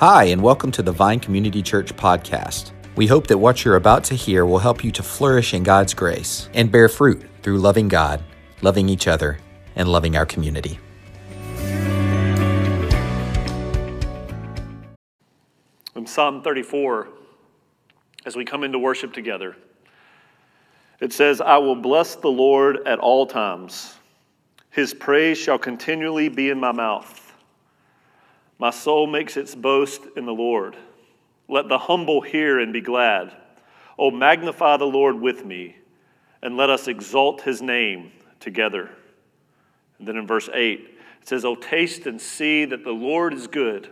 Hi, and welcome to the Vine Community Church podcast. We hope that what you're about to hear will help you to flourish in God's grace and bear fruit through loving God, loving each other, and loving our community. In Psalm 34, as we come into worship together, it says, I will bless the Lord at all times. His praise shall continually be in my mouth. My soul makes its boast in the Lord. Let the humble hear and be glad. Oh, magnify the Lord with me, and let us exalt his name together. And then in verse 8, it says, Oh, taste and see that the Lord is good.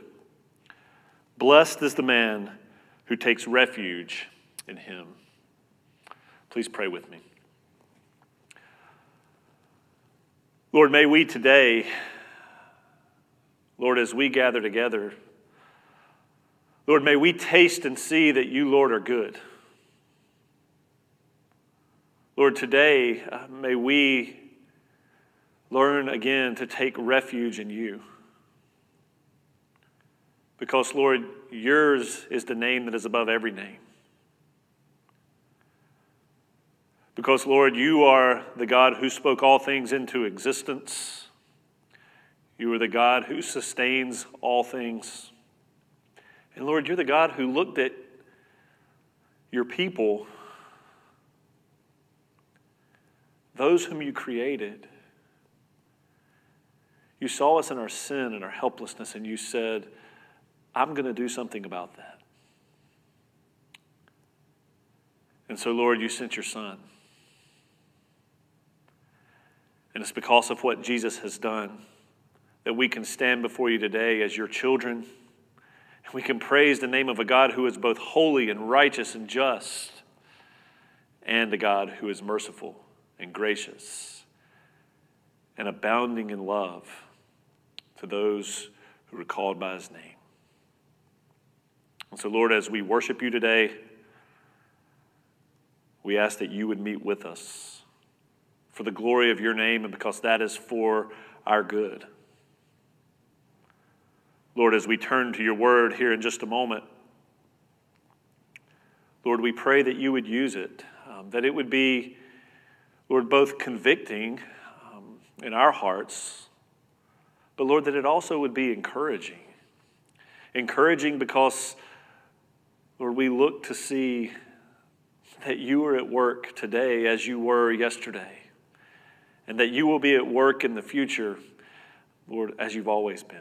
Blessed is the man who takes refuge in him. Please pray with me. Lord, may we today Lord, as we gather together, Lord, may we taste and see that you, Lord, are good. Lord, today, uh, may we learn again to take refuge in you. Because, Lord, yours is the name that is above every name. Because, Lord, you are the God who spoke all things into existence. You are the God who sustains all things. And Lord, you're the God who looked at your people, those whom you created. You saw us in our sin and our helplessness, and you said, I'm going to do something about that. And so, Lord, you sent your son. And it's because of what Jesus has done that we can stand before you today as your children. And we can praise the name of a God who is both holy and righteous and just, and a God who is merciful and gracious and abounding in love to those who are called by his name. And so, Lord, as we worship you today, we ask that you would meet with us for the glory of your name and because that is for our good. Lord, as we turn to your word here in just a moment, Lord, we pray that you would use it, um, that it would be, Lord, both convicting um, in our hearts, but Lord, that it also would be encouraging. Encouraging because, Lord, we look to see that you are at work today as you were yesterday, and that you will be at work in the future, Lord, as you've always been.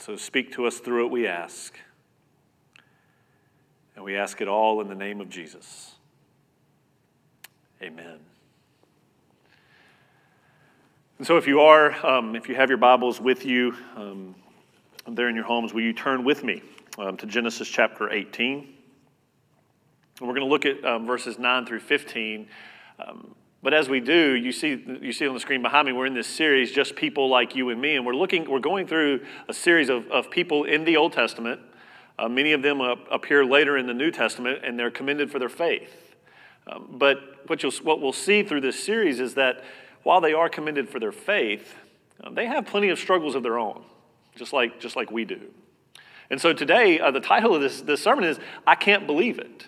So speak to us through it, we ask. And we ask it all in the name of Jesus. Amen. And so, if you are, um, if you have your Bibles with you, um, there in your homes, will you turn with me um, to Genesis chapter 18? And we're going to look at um, verses 9 through 15. But as we do, you see, you see on the screen behind me, we're in this series, Just People Like You and Me. And we're looking, we're going through a series of, of people in the Old Testament. Uh, many of them appear later in the New Testament, and they're commended for their faith. Um, but what, you'll, what we'll see through this series is that while they are commended for their faith, uh, they have plenty of struggles of their own, just like, just like we do. And so today, uh, the title of this, this sermon is I Can't Believe It.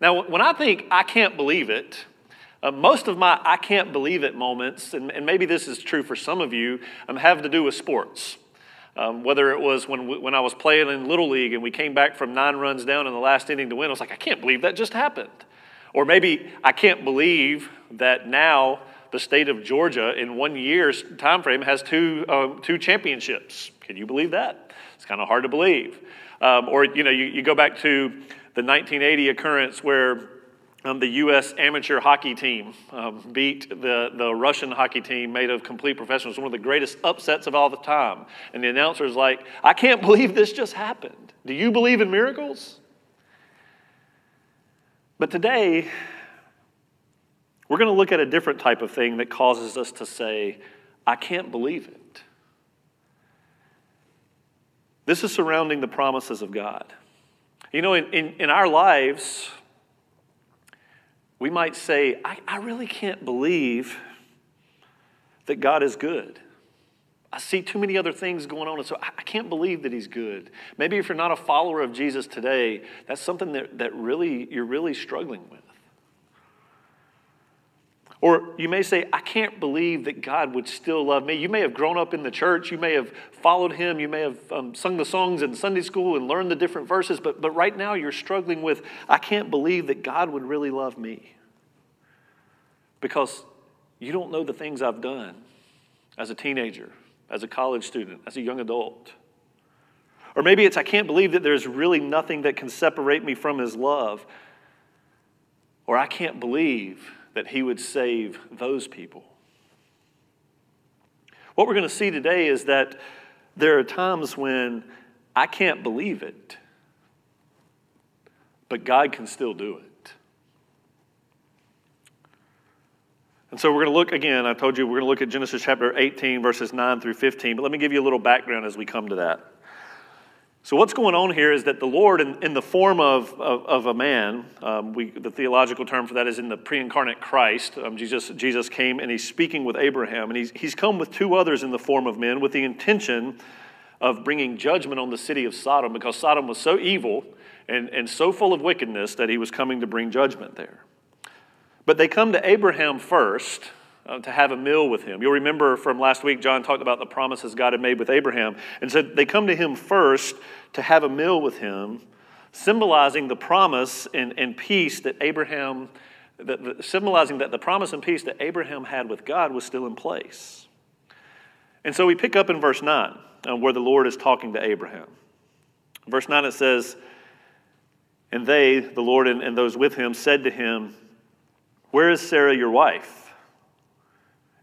Now, when I think I can't believe it, uh, most of my I can't believe it moments, and, and maybe this is true for some of you, um, have to do with sports. Um, whether it was when, when I was playing in Little League and we came back from nine runs down in the last inning to win, I was like, I can't believe that just happened. Or maybe I can't believe that now the state of Georgia in one year's time frame has two, uh, two championships. Can you believe that? It's kind of hard to believe. Um, or, you know, you, you go back to the 1980 occurrence where um, the U.S. amateur hockey team um, beat the, the Russian hockey team made of complete professionals, one of the greatest upsets of all the time. And the announcer's like, I can't believe this just happened. Do you believe in miracles? But today, we're going to look at a different type of thing that causes us to say, I can't believe it. This is surrounding the promises of God. You know, in, in, in our lives, we might say, I, I really can't believe that God is good. I see too many other things going on, and so I can't believe that he's good. Maybe if you're not a follower of Jesus today, that's something that, that really you're really struggling with. Or you may say, I can't believe that God would still love me. You may have grown up in the church, you may have followed Him, you may have um, sung the songs in Sunday school and learned the different verses, but, but right now you're struggling with, I can't believe that God would really love me. Because you don't know the things I've done as a teenager, as a college student, as a young adult. Or maybe it's, I can't believe that there's really nothing that can separate me from His love. Or I can't believe that he would save those people. What we're going to see today is that there are times when I can't believe it, but God can still do it. And so we're going to look again, I told you we're going to look at Genesis chapter 18, verses 9 through 15, but let me give you a little background as we come to that. So, what's going on here is that the Lord, in, in the form of, of, of a man, um, we, the theological term for that is in the pre incarnate Christ. Um, Jesus, Jesus came and he's speaking with Abraham, and he's, he's come with two others in the form of men with the intention of bringing judgment on the city of Sodom because Sodom was so evil and, and so full of wickedness that he was coming to bring judgment there. But they come to Abraham first uh, to have a meal with him. You'll remember from last week, John talked about the promises God had made with Abraham. And said they come to him first to have a meal with him, symbolizing the promise and, and peace that Abraham, that, the, symbolizing that the promise and peace that Abraham had with God was still in place. And so we pick up in verse 9 uh, where the Lord is talking to Abraham. Verse 9 it says, And they, the Lord and, and those with him, said to him, Where is Sarah your wife?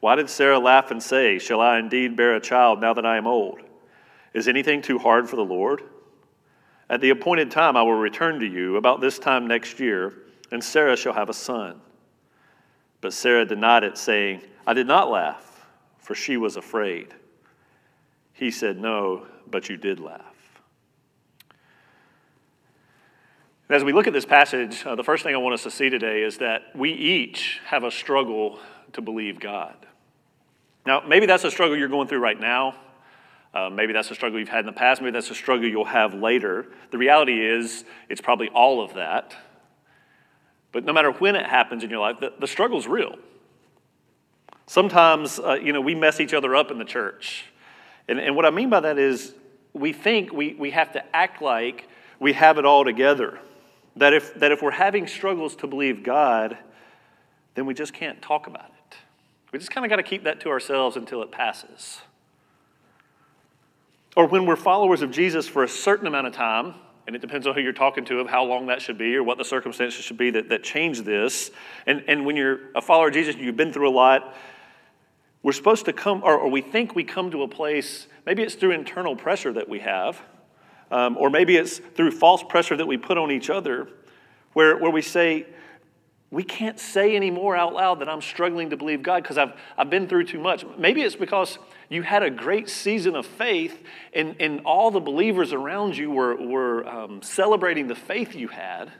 why did Sarah laugh and say, Shall I indeed bear a child now that I am old? Is anything too hard for the Lord? At the appointed time I will return to you about this time next year, and Sarah shall have a son. But Sarah denied it, saying, I did not laugh, for she was afraid. He said, No, but you did laugh. As we look at this passage, uh, the first thing I want us to see today is that we each have a struggle to believe God. Now, maybe that's a struggle you're going through right now. Uh, maybe that's a struggle you've had in the past. Maybe that's a struggle you'll have later. The reality is, it's probably all of that. But no matter when it happens in your life, the, the struggle's real. Sometimes, uh, you know, we mess each other up in the church. And, and what I mean by that is, we think we, we have to act like we have it all together. That if, that if we're having struggles to believe God, then we just can't talk about it. We just kind of got to keep that to ourselves until it passes. Or when we're followers of Jesus for a certain amount of time, and it depends on who you're talking to of how long that should be or what the circumstances should be that, that change this. And, and when you're a follower of Jesus, you've been through a lot, we're supposed to come, or, or we think we come to a place, maybe it's through internal pressure that we have, um, or maybe it's through false pressure that we put on each other, where, where we say, we can't say anymore out loud that I'm struggling to believe God because I've, I've been through too much. Maybe it's because you had a great season of faith and, and all the believers around you were, were um, celebrating the faith you had.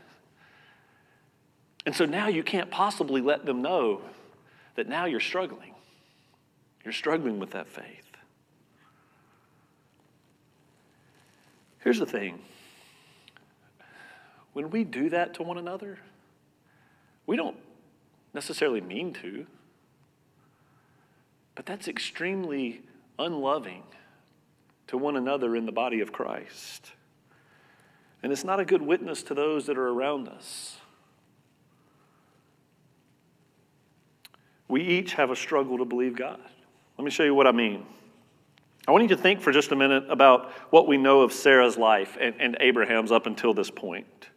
And so now you can't possibly let them know that now you're struggling. You're struggling with that faith. Here's the thing when we do that to one another, we don't necessarily mean to, but that's extremely unloving to one another in the body of Christ. And it's not a good witness to those that are around us. We each have a struggle to believe God. Let me show you what I mean. I want you to think for just a minute about what we know of Sarah's life and, and Abraham's up until this point.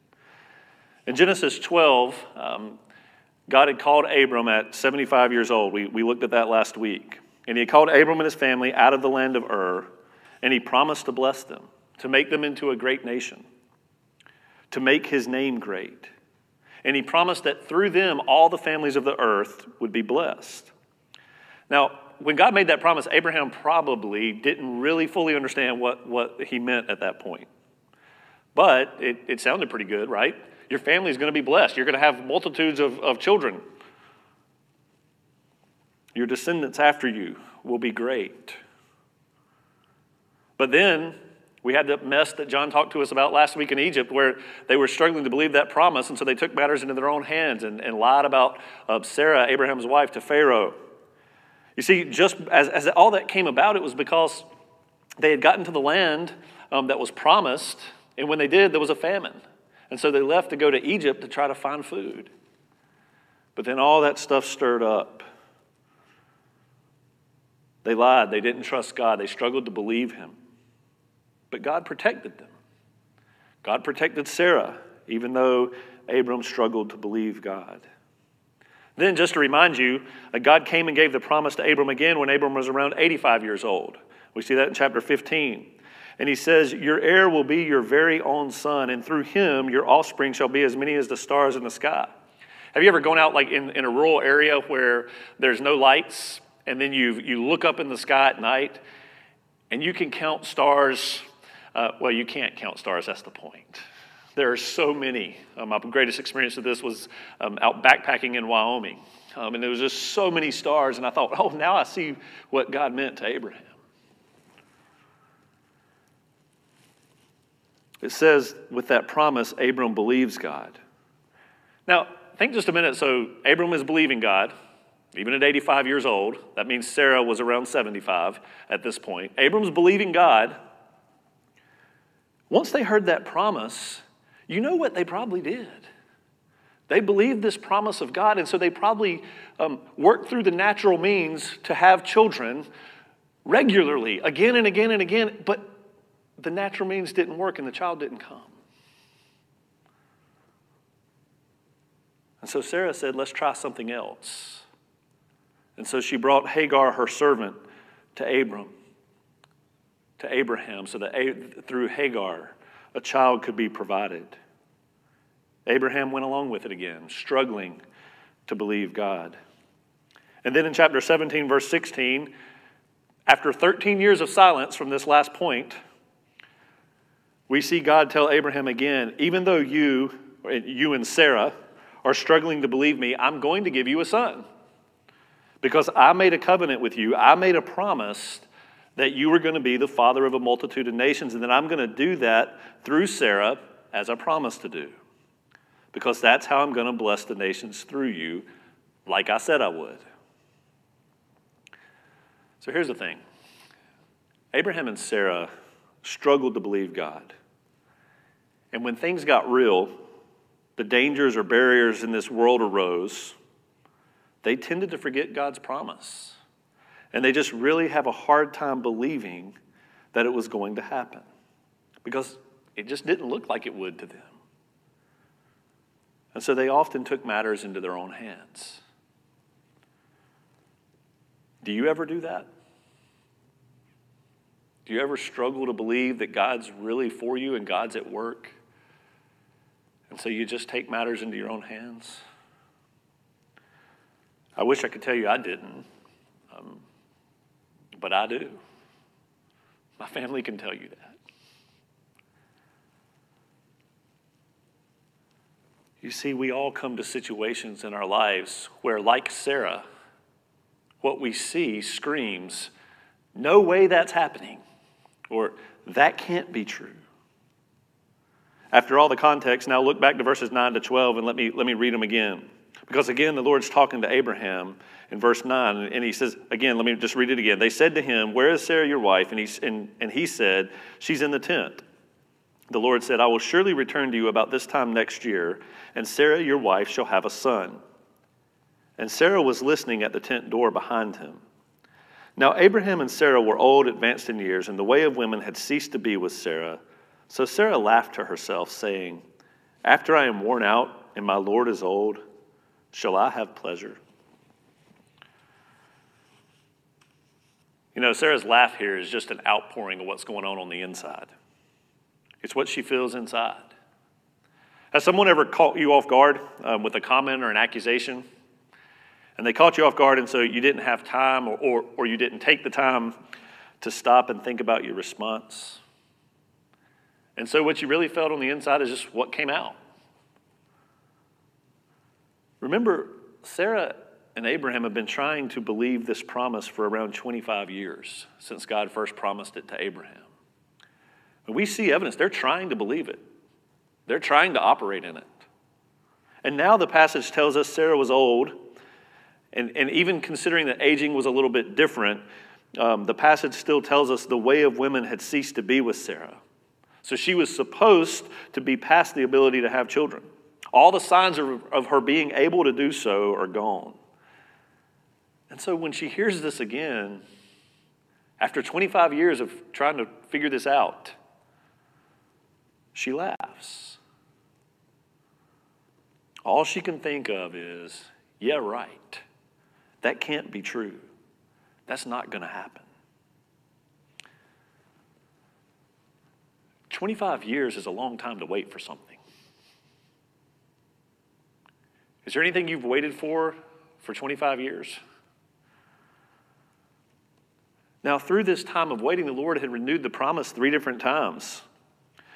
In Genesis 12, um, God had called Abram at 75 years old. We, we looked at that last week. And he called Abram and his family out of the land of Ur, and he promised to bless them. to make them into a great nation, to make his name great. And he promised that through them, all the families of the earth would be blessed. Now, when God made that promise, Abraham probably didn't really fully understand what, what he meant at that point. But it, it sounded pretty good, right? Your family is going to be blessed. You're going to have multitudes of, of children. Your descendants after you will be great. But then we had the mess that John talked to us about last week in Egypt, where they were struggling to believe that promise, and so they took matters into their own hands and, and lied about uh, Sarah, Abraham's wife, to Pharaoh. You see, just as, as all that came about, it was because they had gotten to the land um, that was promised, and when they did, there was a famine. And so they left to go to Egypt to try to find food. But then all that stuff stirred up. They lied. They didn't trust God. They struggled to believe Him. But God protected them. God protected Sarah, even though Abram struggled to believe God. Then, just to remind you, uh, God came and gave the promise to Abram again when Abram was around 85 years old. We see that in chapter 15. And he says, Your heir will be your very own son, and through him your offspring shall be as many as the stars in the sky. Have you ever gone out like in, in a rural area where there's no lights, and then you, you look up in the sky at night, and you can count stars? Uh, well, you can't count stars, that's the point. There are so many. Um, my greatest experience of this was um, out backpacking in Wyoming. Um, and there was just so many stars, and I thought, oh, now I see what God meant to Abraham. It says, with that promise, Abram believes God. Now, think just a minute. So, Abram is believing God, even at 85 years old. That means Sarah was around 75 at this point. Abram's believing God. Once they heard that promise, you know what they probably did? They believed this promise of God, and so they probably um, worked through the natural means to have children regularly, again and again and again, but the natural means didn't work and the child didn't come. And so Sarah said, Let's try something else. And so she brought Hagar, her servant, to Abram, to Abraham, so that through Hagar, a child could be provided. Abraham went along with it again, struggling to believe God. And then in chapter 17, verse 16, after 13 years of silence from this last point, we see God tell Abraham again, even though you, you and Sarah, are struggling to believe me, I'm going to give you a son. Because I made a covenant with you, I made a promise that you were going to be the father of a multitude of nations, and that I'm going to do that through Sarah as I promised to do because that's how I'm going to bless the nations through you, like I said I would. So here's the thing Abraham and Sarah struggled to believe God. And when things got real, the dangers or barriers in this world arose, they tended to forget God's promise. And they just really have a hard time believing that it was going to happen because it just didn't look like it would to them. And so they often took matters into their own hands. Do you ever do that? Do you ever struggle to believe that God's really for you and God's at work? And so you just take matters into your own hands? I wish I could tell you I didn't, um, but I do. My family can tell you that. You see, we all come to situations in our lives where, like Sarah, what we see screams, No way that's happening, or That can't be true. After all the context, now look back to verses 9 to 12 and let me, let me read them again. Because again, the Lord's talking to Abraham in verse 9, and he says, again, let me just read it again. They said to him, Where is Sarah, your wife? And he, and, and he said, She's in the tent. The Lord said, I will surely return to you about this time next year, and Sarah, your wife, shall have a son. And Sarah was listening at the tent door behind him. Now, Abraham and Sarah were old, advanced in years, and the way of women had ceased to be with Sarah. So Sarah laughed to herself, saying, After I am worn out and my Lord is old, shall I have pleasure? You know, Sarah's laugh here is just an outpouring of what's going on on the inside. it's what she feels inside. Has someone ever caught you off guard um, with a comment or an accusation? And they caught you off guard, and so you didn't have time or, or, or you didn't take the time to stop and think about your response. And so what you really felt on the inside is just what came out. Remember, Sarah and Abraham have been trying to believe this promise for around 25 years since God first promised it to Abraham. And we see evidence, they're trying to believe it, they're trying to operate in it. And now the passage tells us Sarah was old, and, and even considering that aging was a little bit different, um, the passage still tells us the way of women had ceased to be with Sarah. So she was supposed to be past the ability to have children. All the signs of, of her being able to do so are gone. And so when she hears this again, after 25 years of trying to figure this out, she laughs. All she can think of is, yeah, right. That can't be true. That's not going to happen. 25 years is a long time to wait for something. Is there anything you've waited for for 25 years? Now, through this time of waiting, the Lord had renewed the promise three different times.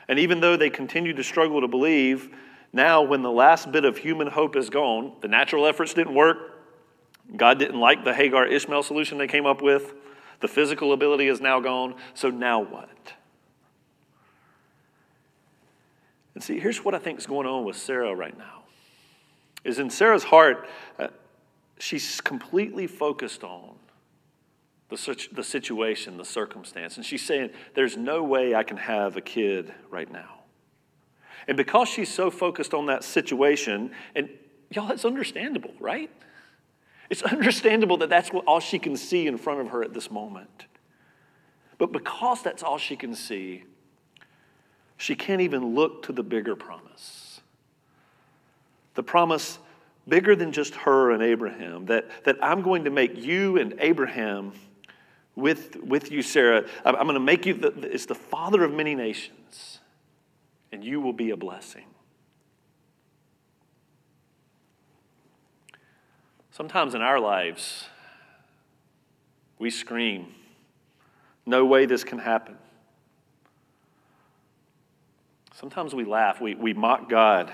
And even though they continued to struggle to believe, now when the last bit of human hope is gone, the natural efforts didn't work, God didn't like the Hagar Ishmael solution they came up with, the physical ability is now gone, so now what? And see, here's what I think is going on with Sarah right now. Is in Sarah's heart, uh, she's completely focused on the, the situation, the circumstance. And she's saying, There's no way I can have a kid right now. And because she's so focused on that situation, and y'all, it's understandable, right? It's understandable that that's what, all she can see in front of her at this moment. But because that's all she can see, she can't even look to the bigger promise. The promise bigger than just her and Abraham, that, that I'm going to make you and Abraham with, with you, Sarah. I'm, going to make you, the, it's the father of many nations, and you will be a blessing. Sometimes in our lives, we scream, No way this can happen. Sometimes we laugh, we, we mock God.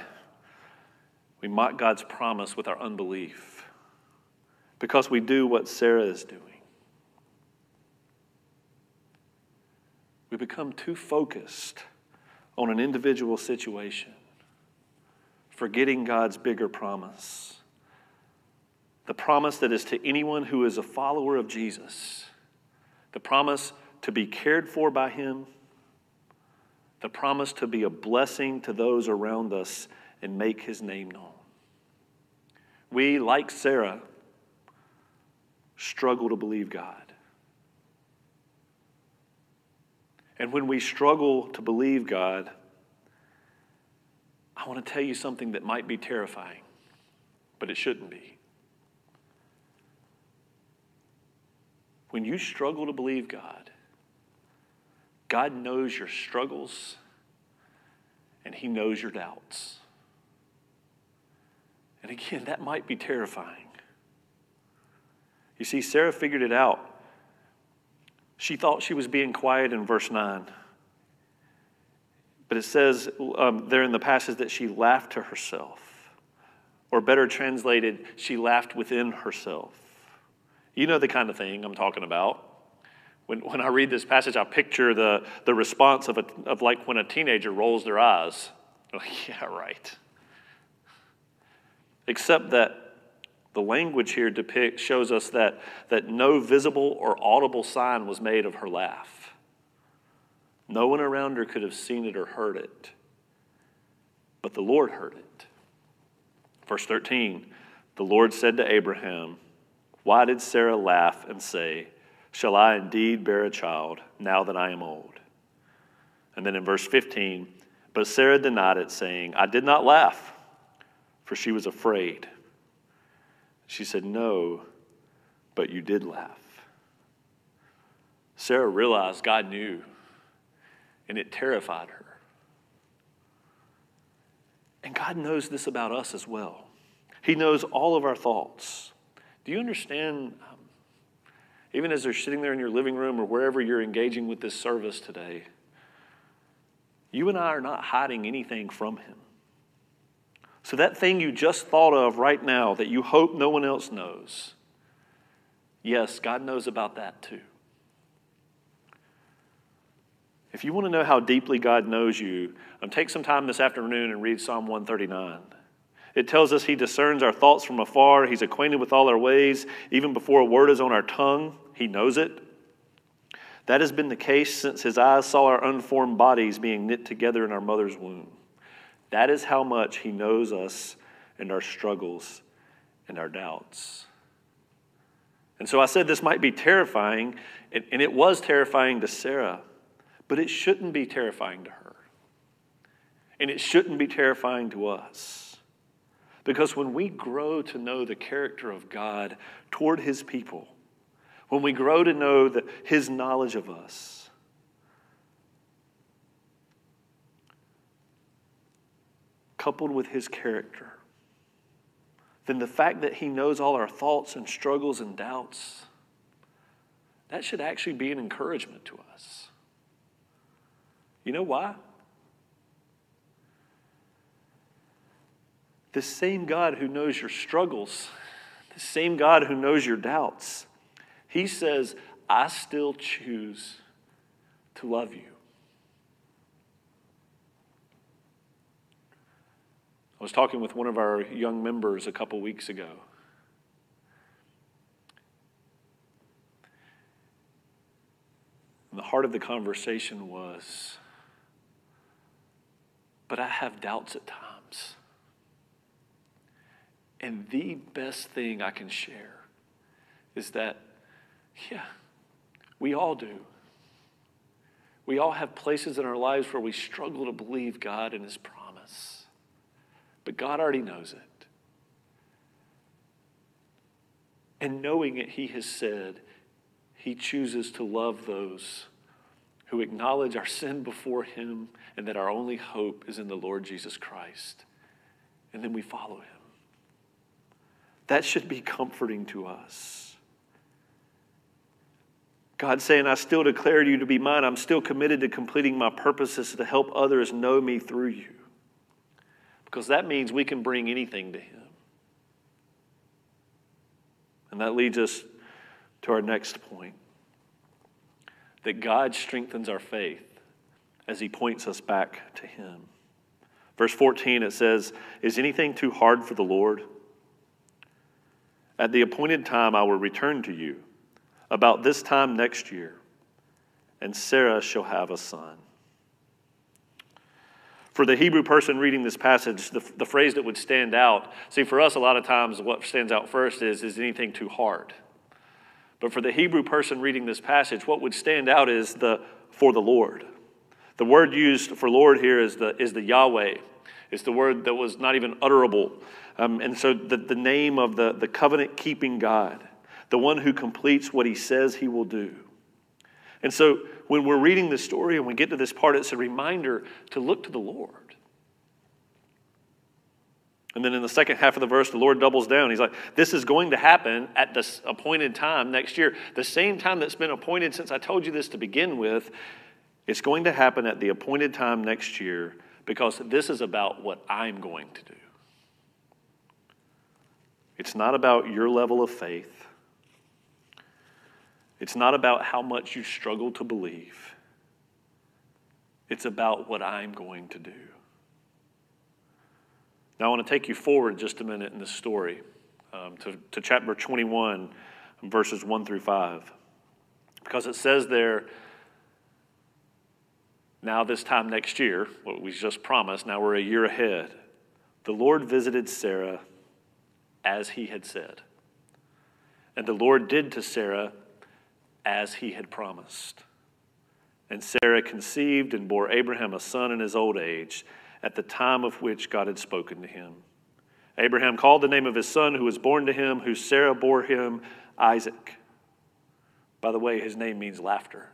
We mock God's promise with our unbelief because we do what Sarah is doing. We become too focused on an individual situation, forgetting God's bigger promise. The promise that is to anyone who is a follower of Jesus, the promise to be cared for by Him, the promise to be a blessing to those around us and make His name known. We, like Sarah, struggle to believe God. And when we struggle to believe God, I want to tell you something that might be terrifying, but it shouldn't be. When you struggle to believe God, God knows your struggles and He knows your doubts. And again, that might be terrifying. You see, Sarah figured it out she thought she was being quiet in verse 9. But it says um, there in the passage that she laughed to herself. Or better translated, she laughed within herself. You know the kind of thing I'm talking about. When, when I read this passage, I picture the, the response of, a, of like when a teenager rolls their eyes. Like, yeah, right. Except that the language here depicts, shows us that, that no visible or audible sign was made of her laugh. No one around her could have seen it or heard it, but the Lord heard it. Verse 13 The Lord said to Abraham, Why did Sarah laugh and say, Shall I indeed bear a child now that I am old? And then in verse 15, but Sarah denied it, saying, I did not laugh, for she was afraid. She said, No, but you did laugh. Sarah realized God knew, and it terrified her. And God knows this about us as well. He knows all of our thoughts. Do you understand? Even as they're sitting there in your living room or wherever you're engaging with this service today, you and I are not hiding anything from Him. So, that thing you just thought of right now that you hope no one else knows, yes, God knows about that too. If you want to know how deeply God knows you, um, take some time this afternoon and read Psalm 139. It tells us He discerns our thoughts from afar, He's acquainted with all our ways. Even before a word is on our tongue, He knows it. That has been the case since His eyes saw our unformed bodies being knit together in our mother's womb. That is how much He knows us and our struggles and our doubts. And so I said this might be terrifying, and it was terrifying to Sarah. But it shouldn't be terrifying to her. And it shouldn't be terrifying to us. Because when we grow to know the character of God toward his people, when we grow to know that his knowledge of us, coupled with his character, then the fact that he knows all our thoughts and struggles and doubts, that should actually be an encouragement to us. You know why? The same God who knows your struggles, the same God who knows your doubts, He says, I still choose to love you. I was talking with one of our young members a couple weeks ago. And the heart of the conversation was but I have doubts at times. And the best thing I can share is that, yeah, we all do. We all have places in our lives where we struggle to believe God and His promise. But God already knows it. And knowing it, He has said, He chooses to love those who acknowledge our sin before Him and that our only hope is in the Lord Jesus Christ. And then we follow Him. That should be comforting to us. God saying, I still declare you to be mine. I'm still committed to completing my purposes to help others know me through you. Because that means we can bring anything to Him. And that leads us to our next point that God strengthens our faith as he points us back to him. Verse 14, it says, Is anything too hard for the Lord? At the appointed time, I will return to you, about this time next year, and Sarah shall have a son. For the Hebrew person reading this passage, the, the phrase that would stand out, see, for us, a lot of times what stands out first is, Is anything too hard? But for the Hebrew person reading this passage, what would stand out is the for the Lord. The word used for Lord here is the, is the Yahweh. It's the word that was not even utterable. Um, and so the, the name of the, the covenant keeping God, the one who completes what he says he will do. And so when we're reading this story and we get to this part, it's a reminder to look to the Lord. And then in the second half of the verse, the Lord doubles down. He's like, This is going to happen at this appointed time next year. The same time that's been appointed since I told you this to begin with. It's going to happen at the appointed time next year because this is about what I'm going to do. It's not about your level of faith, it's not about how much you struggle to believe. It's about what I'm going to do. Now, I want to take you forward just a minute in this story um, to, to chapter 21, verses 1 through 5. Because it says there, now this time next year, what we just promised, now we're a year ahead, the Lord visited Sarah as he had said. And the Lord did to Sarah as he had promised. And Sarah conceived and bore Abraham a son in his old age at the time of which God had spoken to him. Abraham called the name of his son who was born to him, who Sarah bore him, Isaac. By the way, his name means laughter.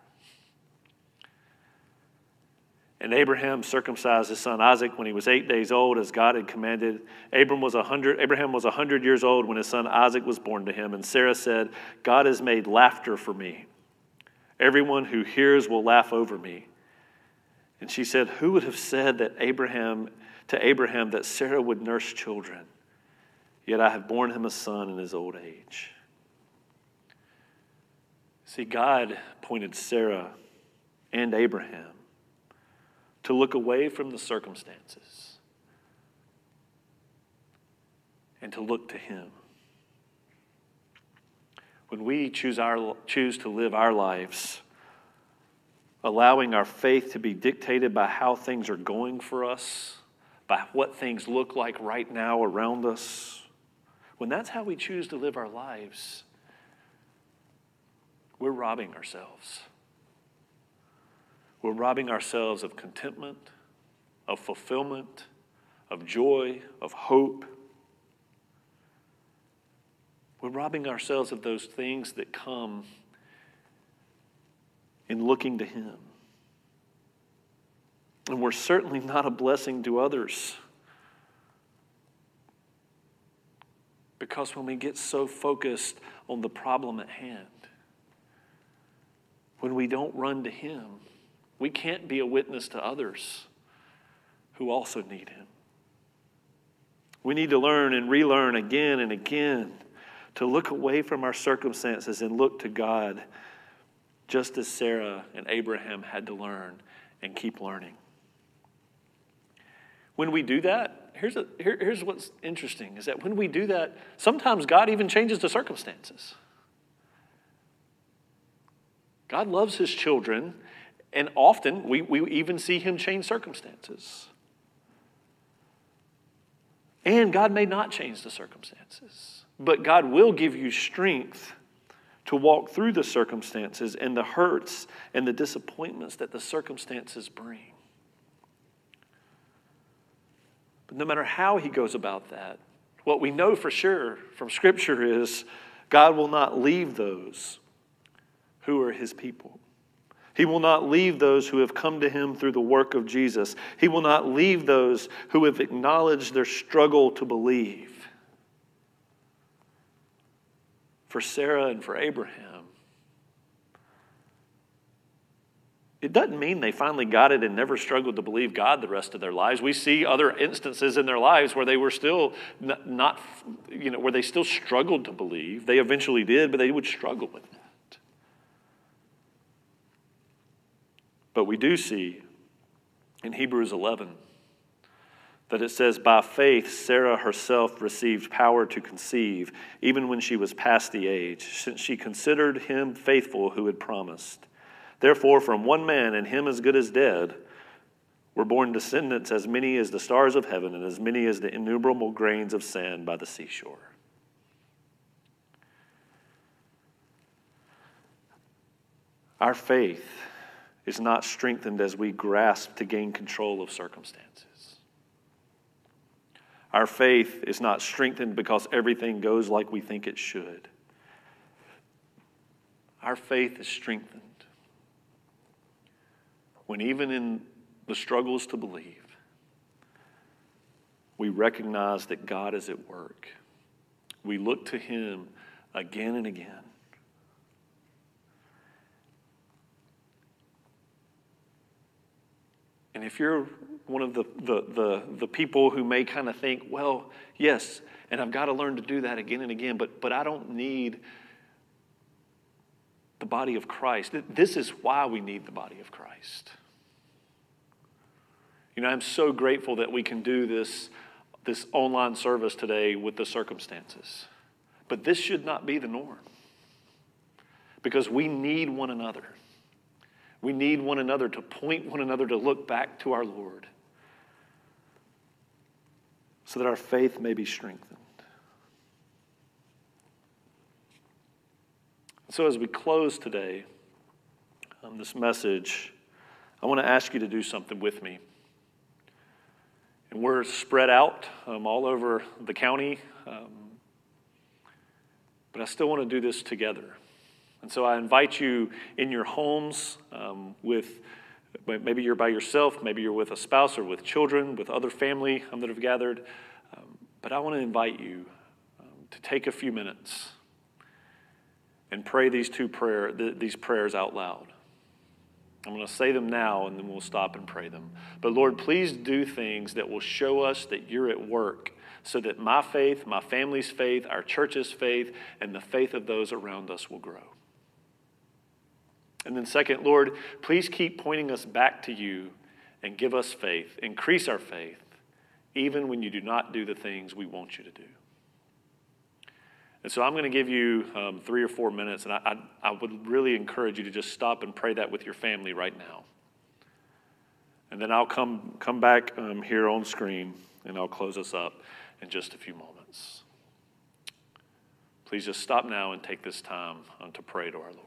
And Abraham circumcised his son Isaac when he was eight days old, as God had commanded. Abram was a hundred, Abraham was a hundred years old when his son Isaac was born to him. And Sarah said, God has made laughter for me. Everyone who hears will laugh over me. And she said, Who would have said that Abraham to Abraham that Sarah would nurse children? Yet I have borne him a son in his old age. See, God pointed Sarah and Abraham to look away from the circumstances and to look to Him. When we choose, our, choose to live our lives, allowing our faith to be dictated by how things are going for us, by what things look like right now around us, when that's how we choose to live our lives, we're robbing ourselves. We're robbing ourselves of contentment, of fulfillment, of joy, of hope. We're robbing ourselves of those things that come in looking to Him. And we're certainly not a blessing to others. Because when we get so focused on the problem at hand, when we don't run to Him, we can't be a witness to others who also need Him. We need to learn and relearn again and again to look away from our circumstances and look to God, just as Sarah and Abraham had to learn and keep learning. When we do that, here's, a, here, here's what's interesting is that when we do that, sometimes God even changes the circumstances. God loves his children, and often we, we even see him change circumstances. And God may not change the circumstances, but God will give you strength to walk through the circumstances and the hurts and the disappointments that the circumstances bring. But no matter how he goes about that, what we know for sure from Scripture is God will not leave those who are his people. He will not leave those who have come to him through the work of Jesus. He will not leave those who have acknowledged their struggle to believe. For Sarah and for Abraham, it doesn't mean they finally got it and never struggled to believe God the rest of their lives. We see other instances in their lives where they were still not, you know, where they still struggled to believe. They eventually did, but they would struggle with it. But we do see in Hebrews 11 that it says, By faith, Sarah herself received power to conceive, even when she was past the age, since she considered him faithful who had promised. Therefore, from one man, and him as good as dead, were born descendants as many as the stars of heaven and as many as the innumerable grains of sand by the seashore. Our faith is not strengthened as we grasp to gain control of circumstances. Our faith is not strengthened because everything goes like we think it should. Our faith is strengthened when, even in the struggles to believe, we recognize that God is at work. We look to Him again and again. And if you're one of the, the, the, the people who may kind of think, well, yes, and I've got to learn to do that again and again, but, but I don't need the body of Christ. This is why we need the body of Christ. You know, I'm so grateful that we can do this, this online service today with the circumstances. But this should not be the norm because we need one another. We need one another to point one another to look back to our Lord so that our faith may be strengthened. So, as we close today on this message, I want to ask you to do something with me. And we're spread out um, all over the county, um, but I still want to do this together. And so I invite you in your homes um, with Maybe you're by yourself, maybe you're with a spouse or with children, with other family um, that have gathered. Um, but I want to invite you um, to take a few minutes and pray these two prayer, th- these prayers out loud. I'm going to say them now and then we'll stop and pray them. But Lord, please do things that will show us that you're at work so that my faith, my family's faith, our church's faith, and the faith of those around us will grow. And then, second, Lord, please keep pointing us back to you and give us faith. Increase our faith, even when you do not do the things we want you to do. And so I'm going to give you um, three or four minutes, and I, I, I, would really encourage you to just stop and pray that with your family right now. And then I'll come, come back um, here on screen, and I'll close us up in just a few moments. Please just stop now and take this time um, to pray to our Lord.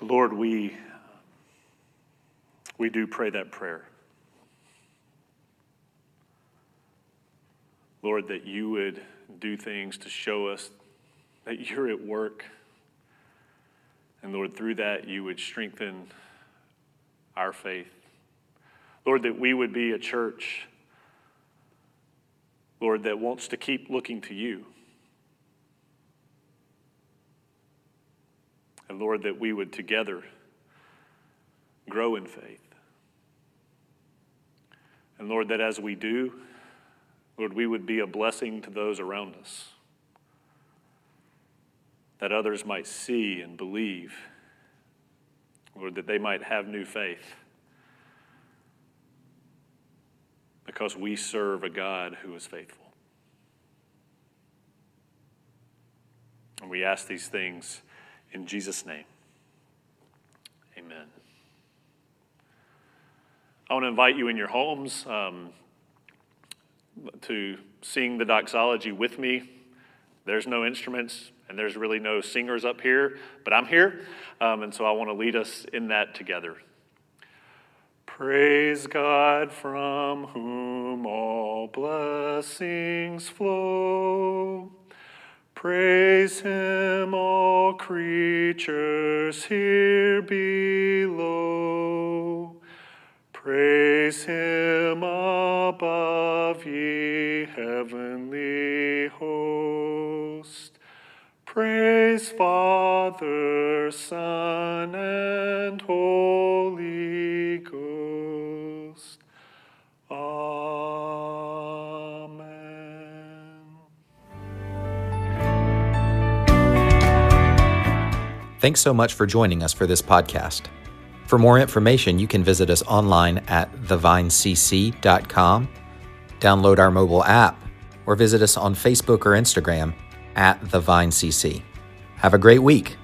So, Lord, we, we do pray that prayer. Lord, that you would do things to show us that you're at work. And Lord, through that, you would strengthen our faith. Lord, that we would be a church, Lord, that wants to keep looking to you. And Lord, that we would together grow in faith. And Lord, that as we do, Lord, we would be a blessing to those around us. That others might see and believe. Lord, that they might have new faith. Because we serve a God who is faithful. And we ask these things in Jesus' name, amen. I want to invite you in your homes um, to sing the doxology with me. There's no instruments and there's really no singers up here, but I'm here, um, and so I want to lead us in that together. Praise God from whom all blessings flow. Praise him, all creatures here below. Praise him above, ye heavenly host. Praise Father, Son, and Holy Thanks so much for joining us for this podcast. For more information, you can visit us online at thevinecc.com, download our mobile app, or visit us on Facebook or Instagram at thevinecc. Have a great week.